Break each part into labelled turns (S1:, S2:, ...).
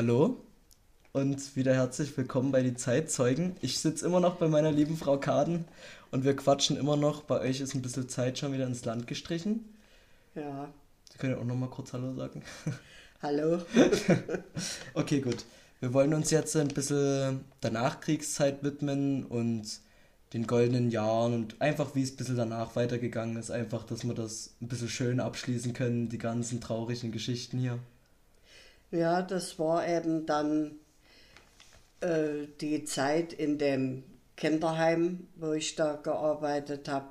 S1: Hallo und wieder herzlich willkommen bei die Zeitzeugen. Ich sitze immer noch bei meiner lieben Frau Kaden und wir quatschen immer noch. Bei euch ist ein bisschen Zeit schon wieder ins Land gestrichen.
S2: Ja,
S1: Können ja auch noch mal kurz Hallo sagen.
S2: hallo.
S1: Okay, gut. Wir wollen uns jetzt ein bisschen der Nachkriegszeit widmen und den goldenen Jahren und einfach wie es ein bisschen danach weitergegangen ist. Einfach, dass wir das ein bisschen schön abschließen können, die ganzen traurigen Geschichten hier.
S2: Ja, das war eben dann äh, die Zeit in dem Kinderheim, wo ich da gearbeitet habe.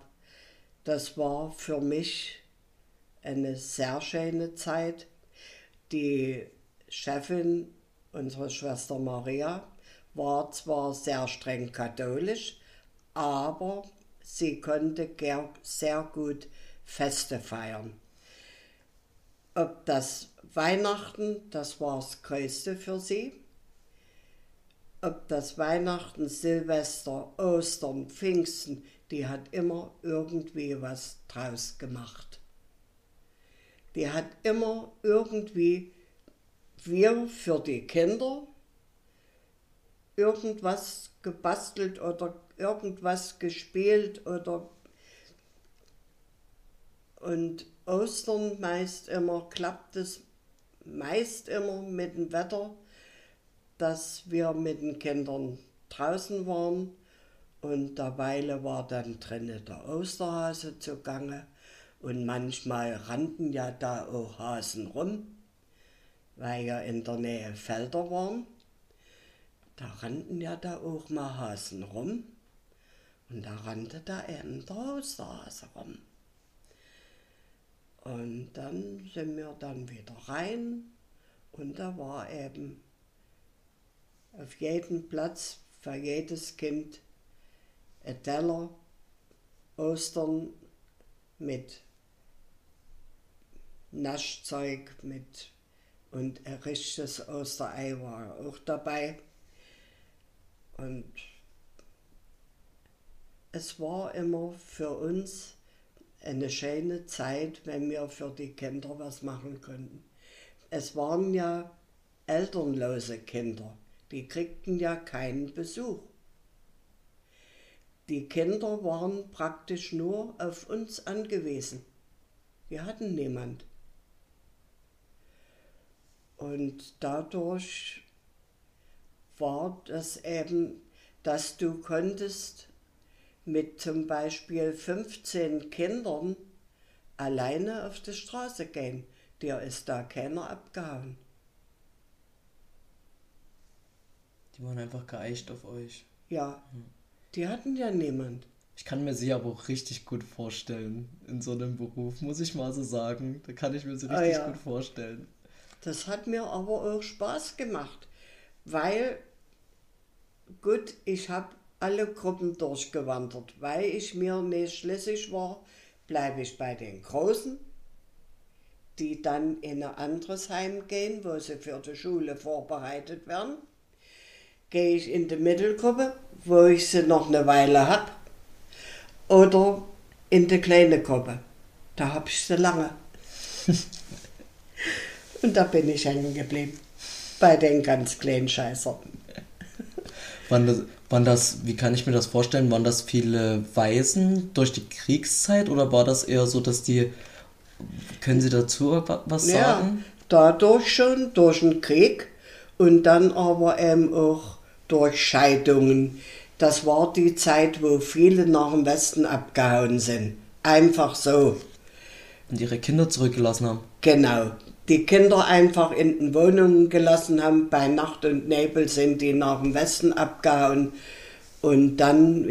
S2: Das war für mich eine sehr schöne Zeit. Die Chefin, unsere Schwester Maria, war zwar sehr streng katholisch, aber sie konnte sehr gut Feste feiern. Ob das Weihnachten, das war das Größte für sie. Ob das Weihnachten, Silvester, Ostern, Pfingsten, die hat immer irgendwie was draus gemacht. Die hat immer irgendwie, wir für die Kinder, irgendwas gebastelt oder irgendwas gespielt oder und Ostern meist immer klappt es meist immer mit dem Wetter, dass wir mit den Kindern draußen waren. Und derweile war dann drinnen der Osterhase zugange und manchmal rannten ja da auch Hasen rum, weil ja in der Nähe Felder waren. Da rannten ja da auch mal Hasen rum und da rannte da eben der Osterhase rum. Und dann sind wir dann wieder rein und da war eben auf jedem Platz für jedes Kind ein Teller Ostern mit Naschzeug mit und ein richtiges Osterei war auch dabei. Und es war immer für uns eine schöne Zeit, wenn wir für die Kinder was machen konnten. Es waren ja elternlose Kinder, die kriegten ja keinen Besuch. Die Kinder waren praktisch nur auf uns angewiesen. Wir hatten niemand. Und dadurch war das eben, dass du konntest mit zum Beispiel 15 Kindern alleine auf die Straße gehen. Dir ist da keiner abgehauen.
S1: Die waren einfach geeicht auf euch.
S2: Ja, die hatten ja niemand.
S1: Ich kann mir sie aber auch richtig gut vorstellen in so einem Beruf, muss ich mal so sagen. Da kann ich mir sie
S2: Ah,
S1: richtig
S2: ja.
S1: gut vorstellen.
S2: Das hat mir aber auch Spaß gemacht, weil, gut, ich habe alle Gruppen durchgewandert, weil ich mir nicht schlüssig war, bleibe ich bei den Großen, die dann in ein anderes Heim gehen, wo sie für die Schule vorbereitet werden. Gehe ich in die Mittelgruppe, wo ich sie noch eine Weile habe, oder in die kleine Gruppe. Da habe ich sie lange. Und da bin ich hängen geblieben. Bei den ganz kleinen Scheißern.
S1: Waren das, waren das, wie kann ich mir das vorstellen, waren das viele Waisen durch die Kriegszeit oder war das eher so, dass die, können Sie dazu wa- was
S2: Ja,
S1: sagen?
S2: dadurch schon, durch den Krieg und dann aber eben auch durch Scheidungen. Das war die Zeit, wo viele nach dem Westen abgehauen sind. Einfach so.
S1: Und ihre Kinder zurückgelassen haben.
S2: Genau. Die Kinder einfach in den Wohnungen gelassen haben. Bei Nacht und Nebel sind die nach dem Westen abgehauen. Und dann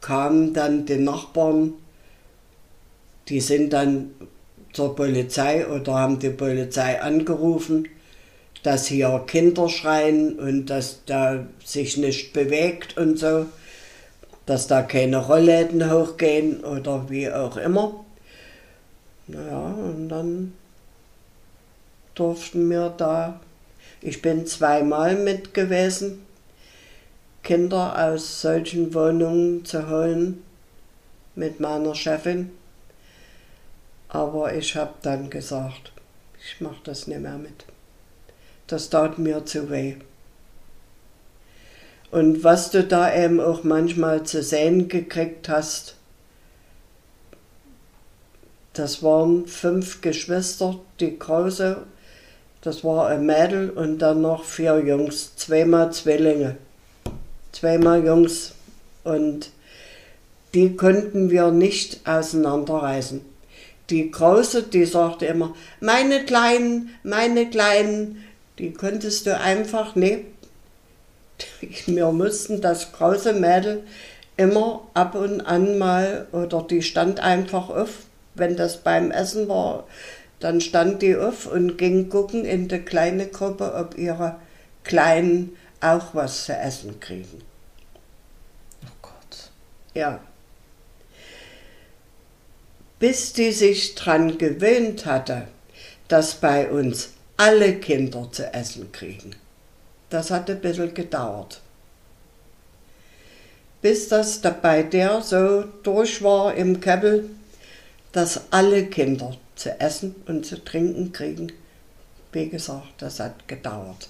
S2: kamen dann die Nachbarn, die sind dann zur Polizei oder haben die Polizei angerufen, dass hier Kinder schreien und dass da sich nicht bewegt und so, dass da keine Rollläden hochgehen oder wie auch immer. Naja, und dann durften wir da, ich bin zweimal mit gewesen, Kinder aus solchen Wohnungen zu holen mit meiner Chefin. Aber ich habe dann gesagt, ich mache das nicht mehr mit. Das tat mir zu weh. Und was du da eben auch manchmal zu sehen gekriegt hast, das waren fünf Geschwister, die große, das war ein Mädel und dann noch vier Jungs, zweimal Zwillinge, zweimal Jungs. Und die konnten wir nicht auseinanderreißen. Die Große, die sagte immer, meine Kleinen, meine Kleinen, die konntest du einfach nicht. Wir mussten das große Mädel immer ab und an mal, oder die stand einfach auf, wenn das beim Essen war, dann stand die auf und ging gucken in die kleine Gruppe, ob ihre Kleinen auch was zu essen kriegen.
S1: Oh Gott.
S2: Ja. Bis die sich dran gewöhnt hatte, dass bei uns alle Kinder zu essen kriegen. Das hat ein bisschen gedauert. Bis das bei der so durch war im Keppel, dass alle Kinder zu essen und zu trinken kriegen. Wie gesagt, das hat gedauert.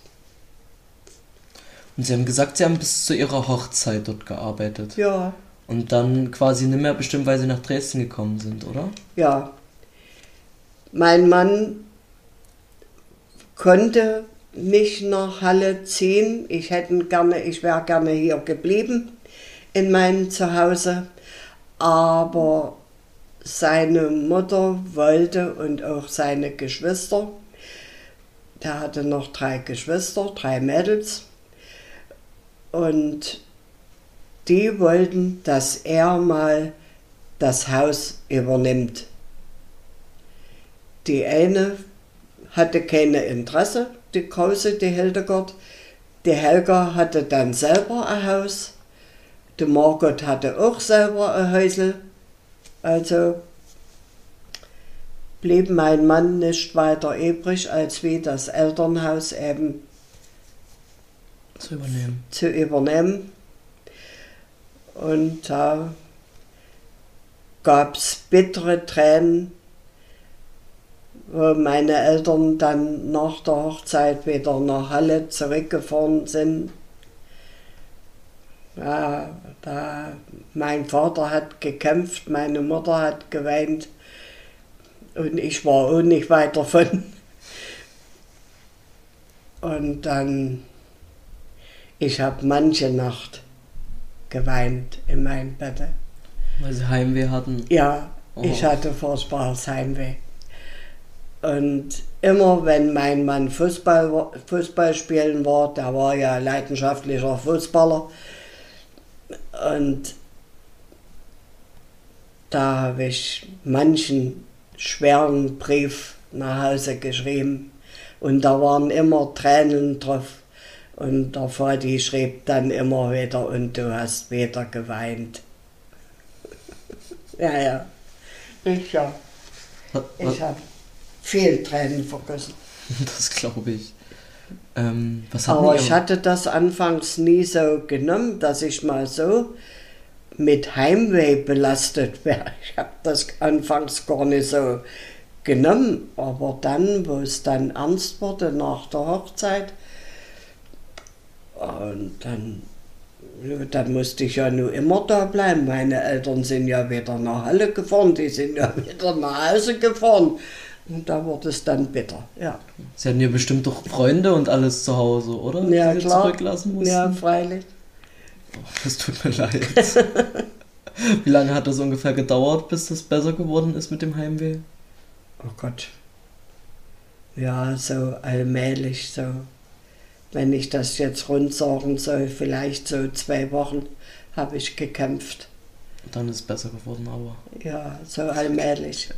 S1: Und Sie haben gesagt, Sie haben bis zu Ihrer Hochzeit dort gearbeitet.
S2: Ja.
S1: Und dann quasi nicht mehr bestimmt, weil Sie nach Dresden gekommen sind, oder?
S2: Ja. Mein Mann konnte nicht nach Halle ziehen. Ich hätte gerne, ich wäre gerne hier geblieben in meinem Zuhause. Aber seine Mutter wollte und auch seine Geschwister. Der hatte noch drei Geschwister, drei Mädels. Und die wollten, dass er mal das Haus übernimmt. Die eine hatte keine Interesse, die große, die Hildegard. Die Helga hatte dann selber ein Haus. Die Margot hatte auch selber ein Häusl. Also blieb mein Mann nicht weiter übrig, als wie das Elternhaus eben
S1: zu übernehmen.
S2: Zu übernehmen. Und da gab es bittere Tränen, wo meine Eltern dann nach der Hochzeit wieder nach Halle zurückgefahren sind. Ja, da, mein Vater hat gekämpft, meine Mutter hat geweint und ich war auch nicht weit davon. Und dann, ich habe manche Nacht geweint in meinem Bett.
S1: Weil sie Heimweh hatten?
S2: Ja, oh. ich hatte furchtbares Heimweh. Und immer wenn mein Mann Fußball, Fußball spielen war, der war ja leidenschaftlicher Fußballer, und da habe ich manchen schweren Brief nach Hause geschrieben und da waren immer Tränen drauf. Und der Vati schrieb dann immer wieder, und du hast wieder geweint. ja, ja. Ich ja. Ich habe viel Tränen vergossen.
S1: Das glaube ich. Ähm,
S2: Aber ich hatte das anfangs nie so genommen, dass ich mal so mit Heimweh belastet wäre. Ich habe das anfangs gar nicht so genommen. Aber dann, wo es dann ernst wurde nach der Hochzeit, und dann, dann musste ich ja nur immer da bleiben. Meine Eltern sind ja wieder nach Halle gefahren, die sind ja wieder nach Hause gefahren. Und da wurde es dann bitter, ja.
S1: Sie hatten ja bestimmt doch Freunde und alles zu Hause, oder?
S2: Ja,
S1: Die
S2: klar.
S1: zurücklassen mussten?
S2: Ja, freilich.
S1: Oh, das tut mir leid. Wie lange hat das ungefähr gedauert, bis das besser geworden ist mit dem Heimweh?
S2: Oh Gott. Ja, so allmählich, so. Wenn ich das jetzt rund sagen soll, vielleicht so zwei Wochen habe ich gekämpft.
S1: Dann ist es besser geworden, aber.
S2: Ja, so allmählich.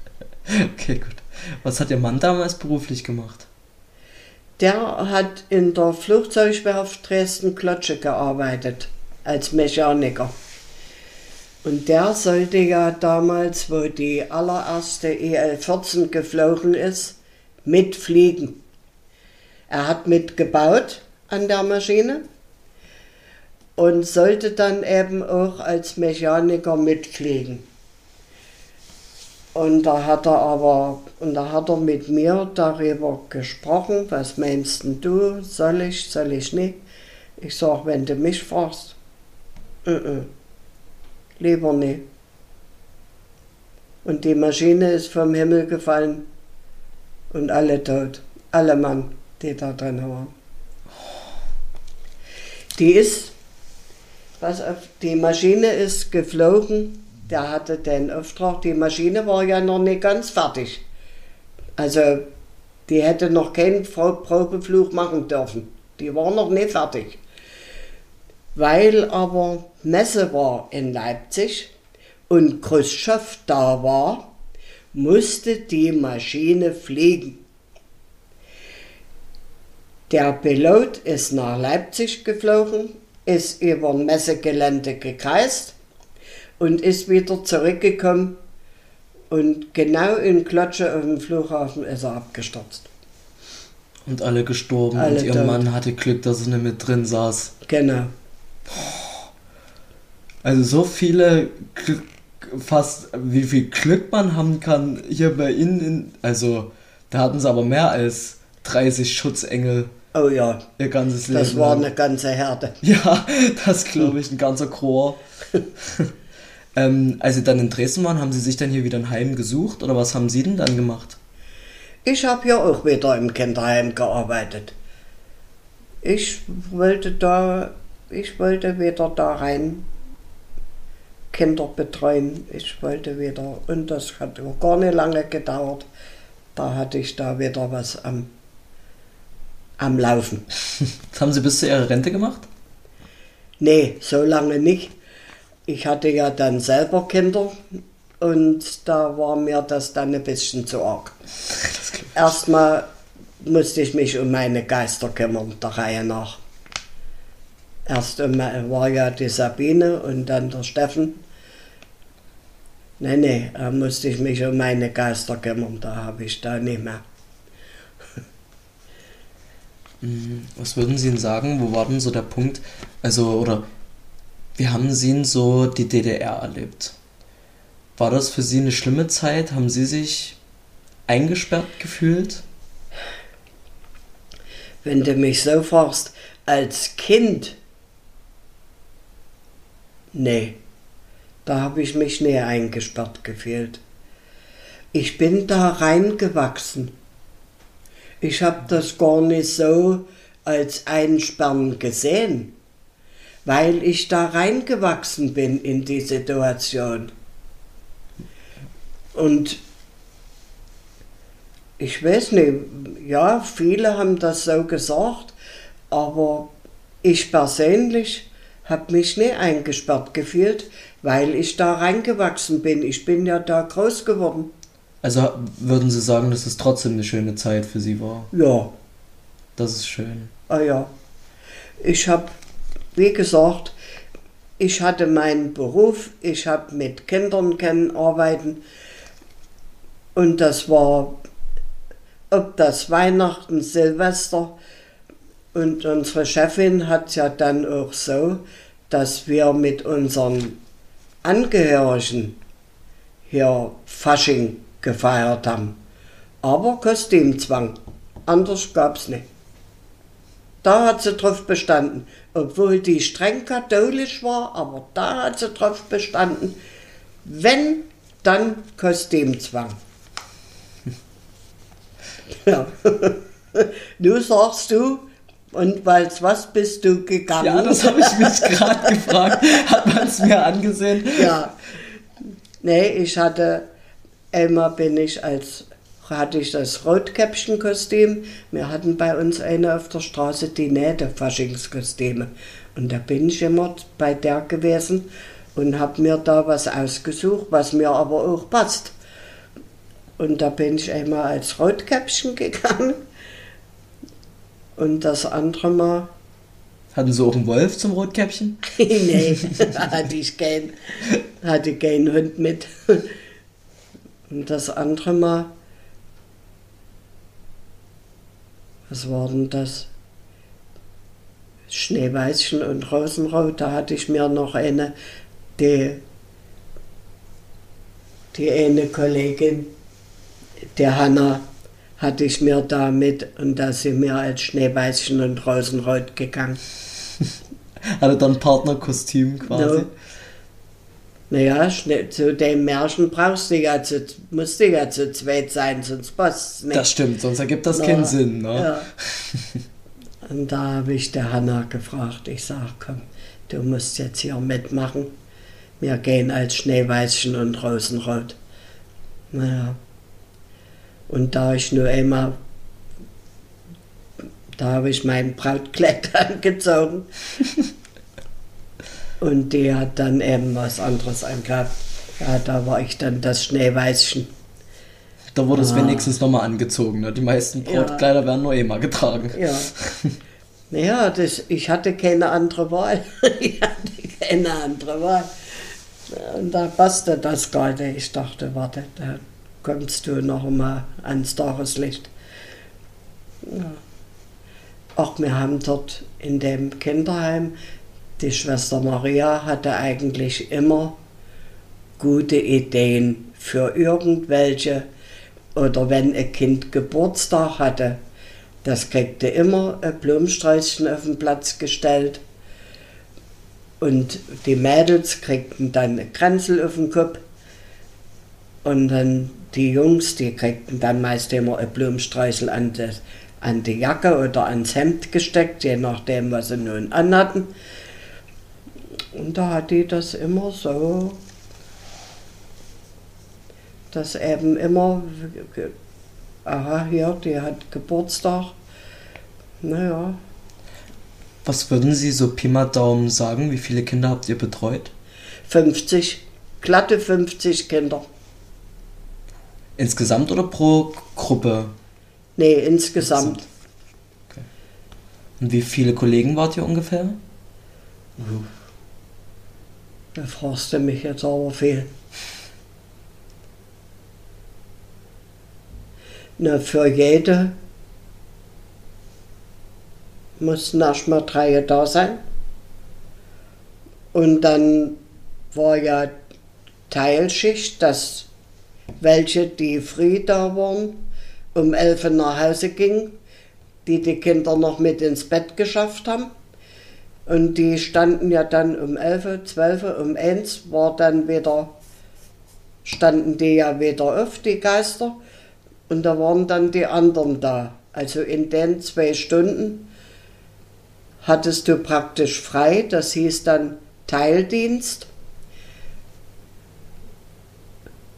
S1: okay, gut. Was hat Ihr Mann damals beruflich gemacht?
S2: Der hat in der Flugzeugwerft Dresden-Klotsche gearbeitet, als Mechaniker. Und der sollte ja damals, wo die allererste EL-14 geflogen ist, mitfliegen. Er hat mitgebaut an der Maschine und sollte dann eben auch als Mechaniker mitfliegen. Und da hat er aber, und da hat er mit mir darüber gesprochen, was meinst du, soll ich, soll ich nicht? Ich sag, wenn du mich fragst, uh -uh, lieber nicht. Und die Maschine ist vom Himmel gefallen und alle tot, alle Mann, die da drin waren. Die ist, was auf, die Maschine ist geflogen der hatte den Auftrag, die Maschine war ja noch nicht ganz fertig. Also die hätte noch keinen Probeflug machen dürfen. Die war noch nicht fertig. Weil aber Messe war in Leipzig und Khrushchev da war, musste die Maschine fliegen. Der Pilot ist nach Leipzig geflogen, ist über ein Messegelände gekreist und ist wieder zurückgekommen und genau in Klatsche auf dem Flughafen ist er abgestürzt.
S1: Und alle gestorben alle und ihr tot. Mann hatte Glück, dass er nicht mit drin saß.
S2: Genau.
S1: Also so viele fast wie viel Glück man haben kann hier bei Ihnen, in, also da hatten sie aber mehr als 30 Schutzengel.
S2: Oh ja.
S1: Ihr ganzes Leben.
S2: Das war eine ganze Herde.
S1: Ja, das glaube ich, ein ganzer Chor. Ähm, als Sie dann in Dresden waren, haben Sie sich dann hier wieder ein Heim gesucht oder was haben Sie denn dann gemacht?
S2: Ich habe ja auch wieder im Kinderheim gearbeitet. Ich wollte da, ich wollte wieder da rein Kinder betreuen. Ich wollte wieder, und das hat auch gar nicht lange gedauert. Da hatte ich da wieder was am, am Laufen.
S1: Das haben Sie bis zu Ihrer Rente gemacht?
S2: Nee, so lange nicht ich hatte ja dann selber Kinder und da war mir das dann ein bisschen zu arg. Erstmal musste ich mich um meine Geister kümmern, der Reihe nach. Erst war ja die Sabine und dann der Steffen. Nee, nee, da musste ich mich um meine Geister kümmern, da habe ich da nicht mehr.
S1: Mhm. Was würden Sie denn sagen, wo war denn so der Punkt, also, oder wie haben Sie so die DDR erlebt? War das für Sie eine schlimme Zeit? Haben Sie sich eingesperrt gefühlt?
S2: Wenn du mich so fragst, als Kind, nee, da habe ich mich näher eingesperrt gefühlt. Ich bin da reingewachsen. Ich habe das gar nicht so als Einsperren gesehen weil ich da reingewachsen bin in die Situation. Und ich weiß nicht, ja, viele haben das so gesagt, aber ich persönlich habe mich nicht eingesperrt gefühlt, weil ich da reingewachsen bin. Ich bin ja da groß geworden.
S1: Also würden Sie sagen, dass es trotzdem eine schöne Zeit für Sie war?
S2: Ja.
S1: Das ist schön.
S2: Ah ja. Ich habe wie gesagt, ich hatte meinen Beruf, ich habe mit Kindern können arbeiten und das war, ob das Weihnachten, Silvester und unsere Chefin hat es ja dann auch so, dass wir mit unseren Angehörigen hier Fasching gefeiert haben. Aber Kostümzwang, anders gab es nicht. Da hat sie drauf bestanden obwohl die streng katholisch war, aber da hat sie drauf bestanden, wenn, dann Kostümzwang. Ja. Du sagst du, und weil was bist du gegangen?
S1: Ja, das habe ich mich gerade gefragt. Hat man es mir angesehen?
S2: Ja. Nee, ich hatte, einmal bin ich als hatte ich das Rotkäppchenkostüm. Wir hatten bei uns eine auf der Straße, die nähte Faschingskostüme. Und da bin ich immer bei der gewesen und habe mir da was ausgesucht, was mir aber auch passt. Und da bin ich einmal als Rotkäppchen gegangen und das andere Mal.
S1: Hatten Sie auch einen Wolf zum Rotkäppchen?
S2: nee, hatte ich keinen, hatte keinen Hund mit. Und das andere Mal was war denn das? Schneeweißchen und Rosenrot, da hatte ich mir noch eine, die, die eine Kollegin, die Hanna, hatte ich mir da mit und da sind wir als Schneeweißchen und Rosenrot gegangen.
S1: Hatte dann Partnerkostüm quasi.
S2: No. Naja, zu dem Märchen brauchst du ja zu, musst du ja zu zweit sein, sonst passt es
S1: nicht. Das stimmt, sonst ergibt das no. keinen Sinn. Ne? Ja.
S2: Und da habe ich der Hanna gefragt, ich sage, komm, du musst jetzt hier mitmachen. Wir gehen als Schneeweißchen und Rosenrot. Naja. Und da ich nur einmal, da habe ich mein Brautkleid angezogen. Und die hat dann eben was anderes angehabt. Ja, da war ich dann das Schneeweißchen.
S1: Da wurde es ah. wenigstens nochmal angezogen. Ne? Die meisten Brautkleider ja. werden nur immer getragen.
S2: Ja. Naja, das, ich hatte keine andere Wahl. ich hatte keine andere Wahl. Und da passte das gerade. Ich dachte, warte, da kommst du noch mal ans Tageslicht. Ja. Auch wir haben dort in dem Kinderheim die Schwester Maria hatte eigentlich immer gute Ideen für irgendwelche oder wenn ein Kind Geburtstag hatte, das kriegte immer ein Blumensträußchen auf den Platz gestellt und die Mädels kriegten dann eine Kränzel auf den Kopf und dann die Jungs, die kriegten dann meist immer ein Blumensträußel an an die Jacke oder ans Hemd gesteckt, je nachdem, was sie nun anhatten. Und da hat die das immer so, dass eben immer, aha, hier, die hat Geburtstag. Naja.
S1: Was würden Sie so Pi mal Daumen sagen? Wie viele Kinder habt ihr betreut?
S2: 50. Glatte 50 Kinder.
S1: Insgesamt oder pro Gruppe?
S2: Nee, insgesamt.
S1: Okay. Und wie viele Kollegen wart ihr ungefähr?
S2: Mhm. Da fragst du mich jetzt aber viel. Na, für jede mussten erstmal drei da sein. Und dann war ja Teilschicht, dass welche, die früh da waren, um elf nach Hause gingen, die die Kinder noch mit ins Bett geschafft haben. Und die standen ja dann um 11, 12, um 1 war dann wieder, standen die ja wieder auf, die Geister. Und da waren dann die anderen da. Also in den zwei Stunden hattest du praktisch frei, das hieß dann Teildienst.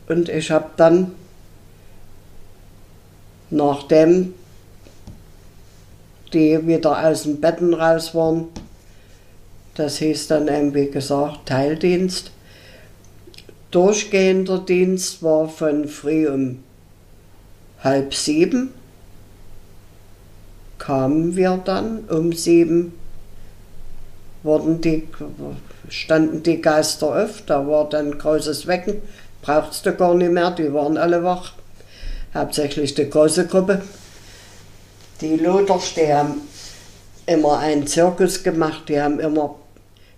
S2: Und ich habe dann, nachdem die wieder aus den Betten raus waren, das hieß dann eben, wie gesagt, Teildienst. Durchgehender Dienst war von früh um halb sieben. Kamen wir dann um sieben, wurden die, standen die Geister auf, da war dann großes Wecken, braucht's du gar nicht mehr, die waren alle wach. Hauptsächlich die große Gruppe. Die Luthers, die haben immer einen Zirkus gemacht, die haben immer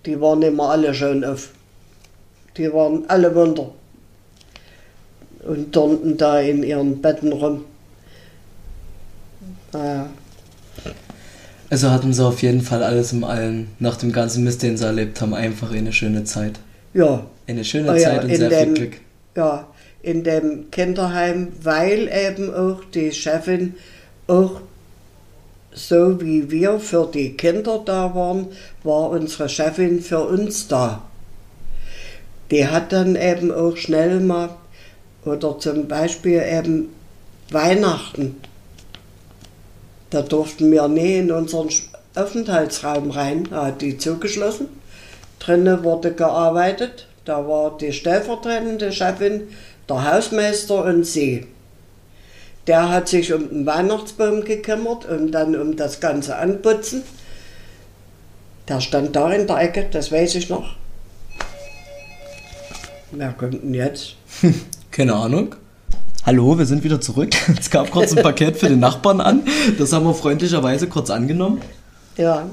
S2: die waren immer alle schön auf. Die waren alle Wunder. Und turnten da in ihren Betten rum. Naja.
S1: Also hatten sie auf jeden Fall alles im Allen, nach dem ganzen Mist, den sie erlebt haben, einfach eine schöne Zeit.
S2: Ja.
S1: Eine schöne ah, Zeit ja, und sehr dem, viel Glück.
S2: Ja, in dem Kinderheim, weil eben auch die Chefin auch so wie wir für die Kinder da waren, war unsere Chefin für uns da. Die hat dann eben auch schnell mal, oder zum Beispiel eben Weihnachten, da durften wir nie in unseren Aufenthaltsraum rein, da hat die zugeschlossen. Drinnen wurde gearbeitet, da war die stellvertretende Chefin, der Hausmeister und sie. Der hat sich um den Weihnachtsbaum gekümmert und dann um das ganze Anputzen. Der stand da in der Ecke, das weiß ich noch. Wer kommt denn jetzt?
S1: Keine Ahnung. Hallo, wir sind wieder zurück. Es gab kurz ein Paket für den Nachbarn an. Das haben wir freundlicherweise kurz angenommen.
S2: Ja,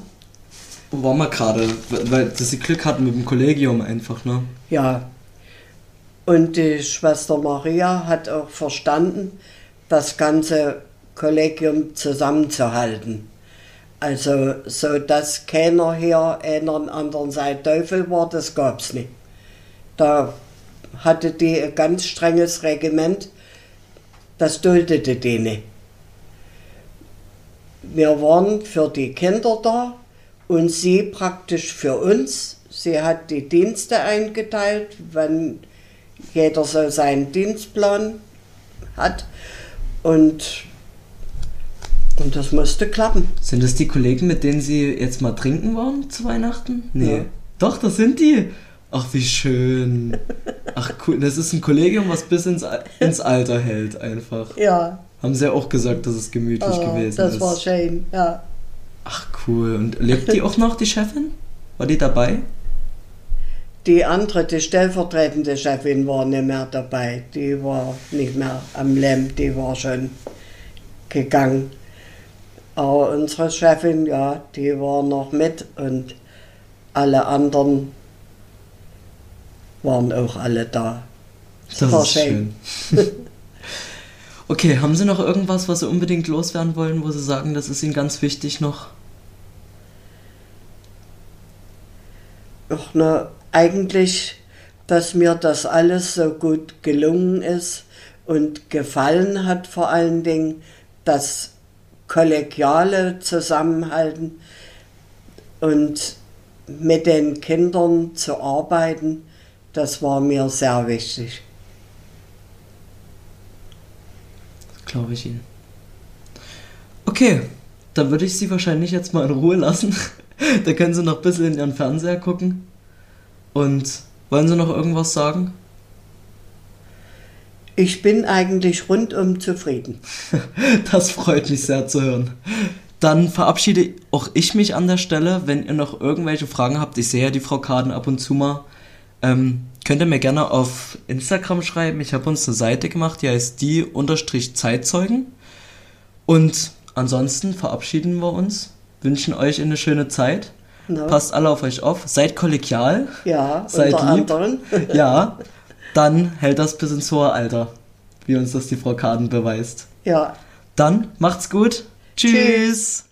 S1: Wo waren wir gerade? Weil sie Glück hatten mit dem Kollegium einfach, ne?
S2: ja. Und die Schwester Maria hat auch verstanden, das ganze Kollegium zusammenzuhalten. Also, so dass keiner hier einer an anderen Seite Teufel war, das gab's nicht. Da hatte die ein ganz strenges Regiment, das duldete die nicht. Wir waren für die Kinder da und sie praktisch für uns. Sie hat die Dienste eingeteilt, wenn jeder so seinen Dienstplan hat. Und, und das musste klappen.
S1: Sind das die Kollegen, mit denen Sie jetzt mal trinken waren zu Weihnachten? Nee.
S2: Ja.
S1: Doch, das sind die. Ach, wie schön. Ach, cool. Das ist ein Kollegium, was bis ins, ins Alter hält, einfach.
S2: Ja,
S1: Haben sie ja auch gesagt, dass es gemütlich
S2: oh,
S1: gewesen
S2: das
S1: ist.
S2: war schön. Ja.
S1: Ach, cool. Und lebt die auch noch, die Chefin? War die dabei?
S2: Die andere, die stellvertretende Chefin, war nicht mehr dabei. Die war nicht mehr am Lem, die war schon gegangen. Aber unsere Chefin, ja, die war noch mit und alle anderen waren auch alle da.
S1: Das
S2: war
S1: ist schön. okay, haben Sie noch irgendwas, was Sie unbedingt loswerden wollen, wo Sie sagen, das ist Ihnen ganz wichtig noch?
S2: Ach, ne, eigentlich, dass mir das alles so gut gelungen ist und gefallen hat vor allen Dingen, das kollegiale Zusammenhalten und mit den Kindern zu arbeiten, das war mir sehr wichtig.
S1: Glaube ich Ihnen. Okay, dann würde ich Sie wahrscheinlich jetzt mal in Ruhe lassen. da können Sie noch ein bisschen in Ihren Fernseher gucken. Und wollen Sie noch irgendwas sagen?
S2: Ich bin eigentlich rundum zufrieden.
S1: Das freut mich sehr zu hören. Dann verabschiede auch ich mich an der Stelle. Wenn ihr noch irgendwelche Fragen habt, ich sehe ja die Frau Kaden ab und zu mal, ähm, könnt ihr mir gerne auf Instagram schreiben. Ich habe uns eine Seite gemacht, die heißt die unterstrich Zeitzeugen. Und ansonsten verabschieden wir uns, wünschen euch eine schöne Zeit.
S2: Ne?
S1: Passt alle auf euch auf, seid kollegial.
S2: Ja,
S1: Seid lieb.
S2: anderem.
S1: Ja, dann hält das bis ins hohe Alter, wie uns das die Frau Kaden beweist.
S2: Ja.
S1: Dann macht's gut. Tschüss.
S2: Tschüss.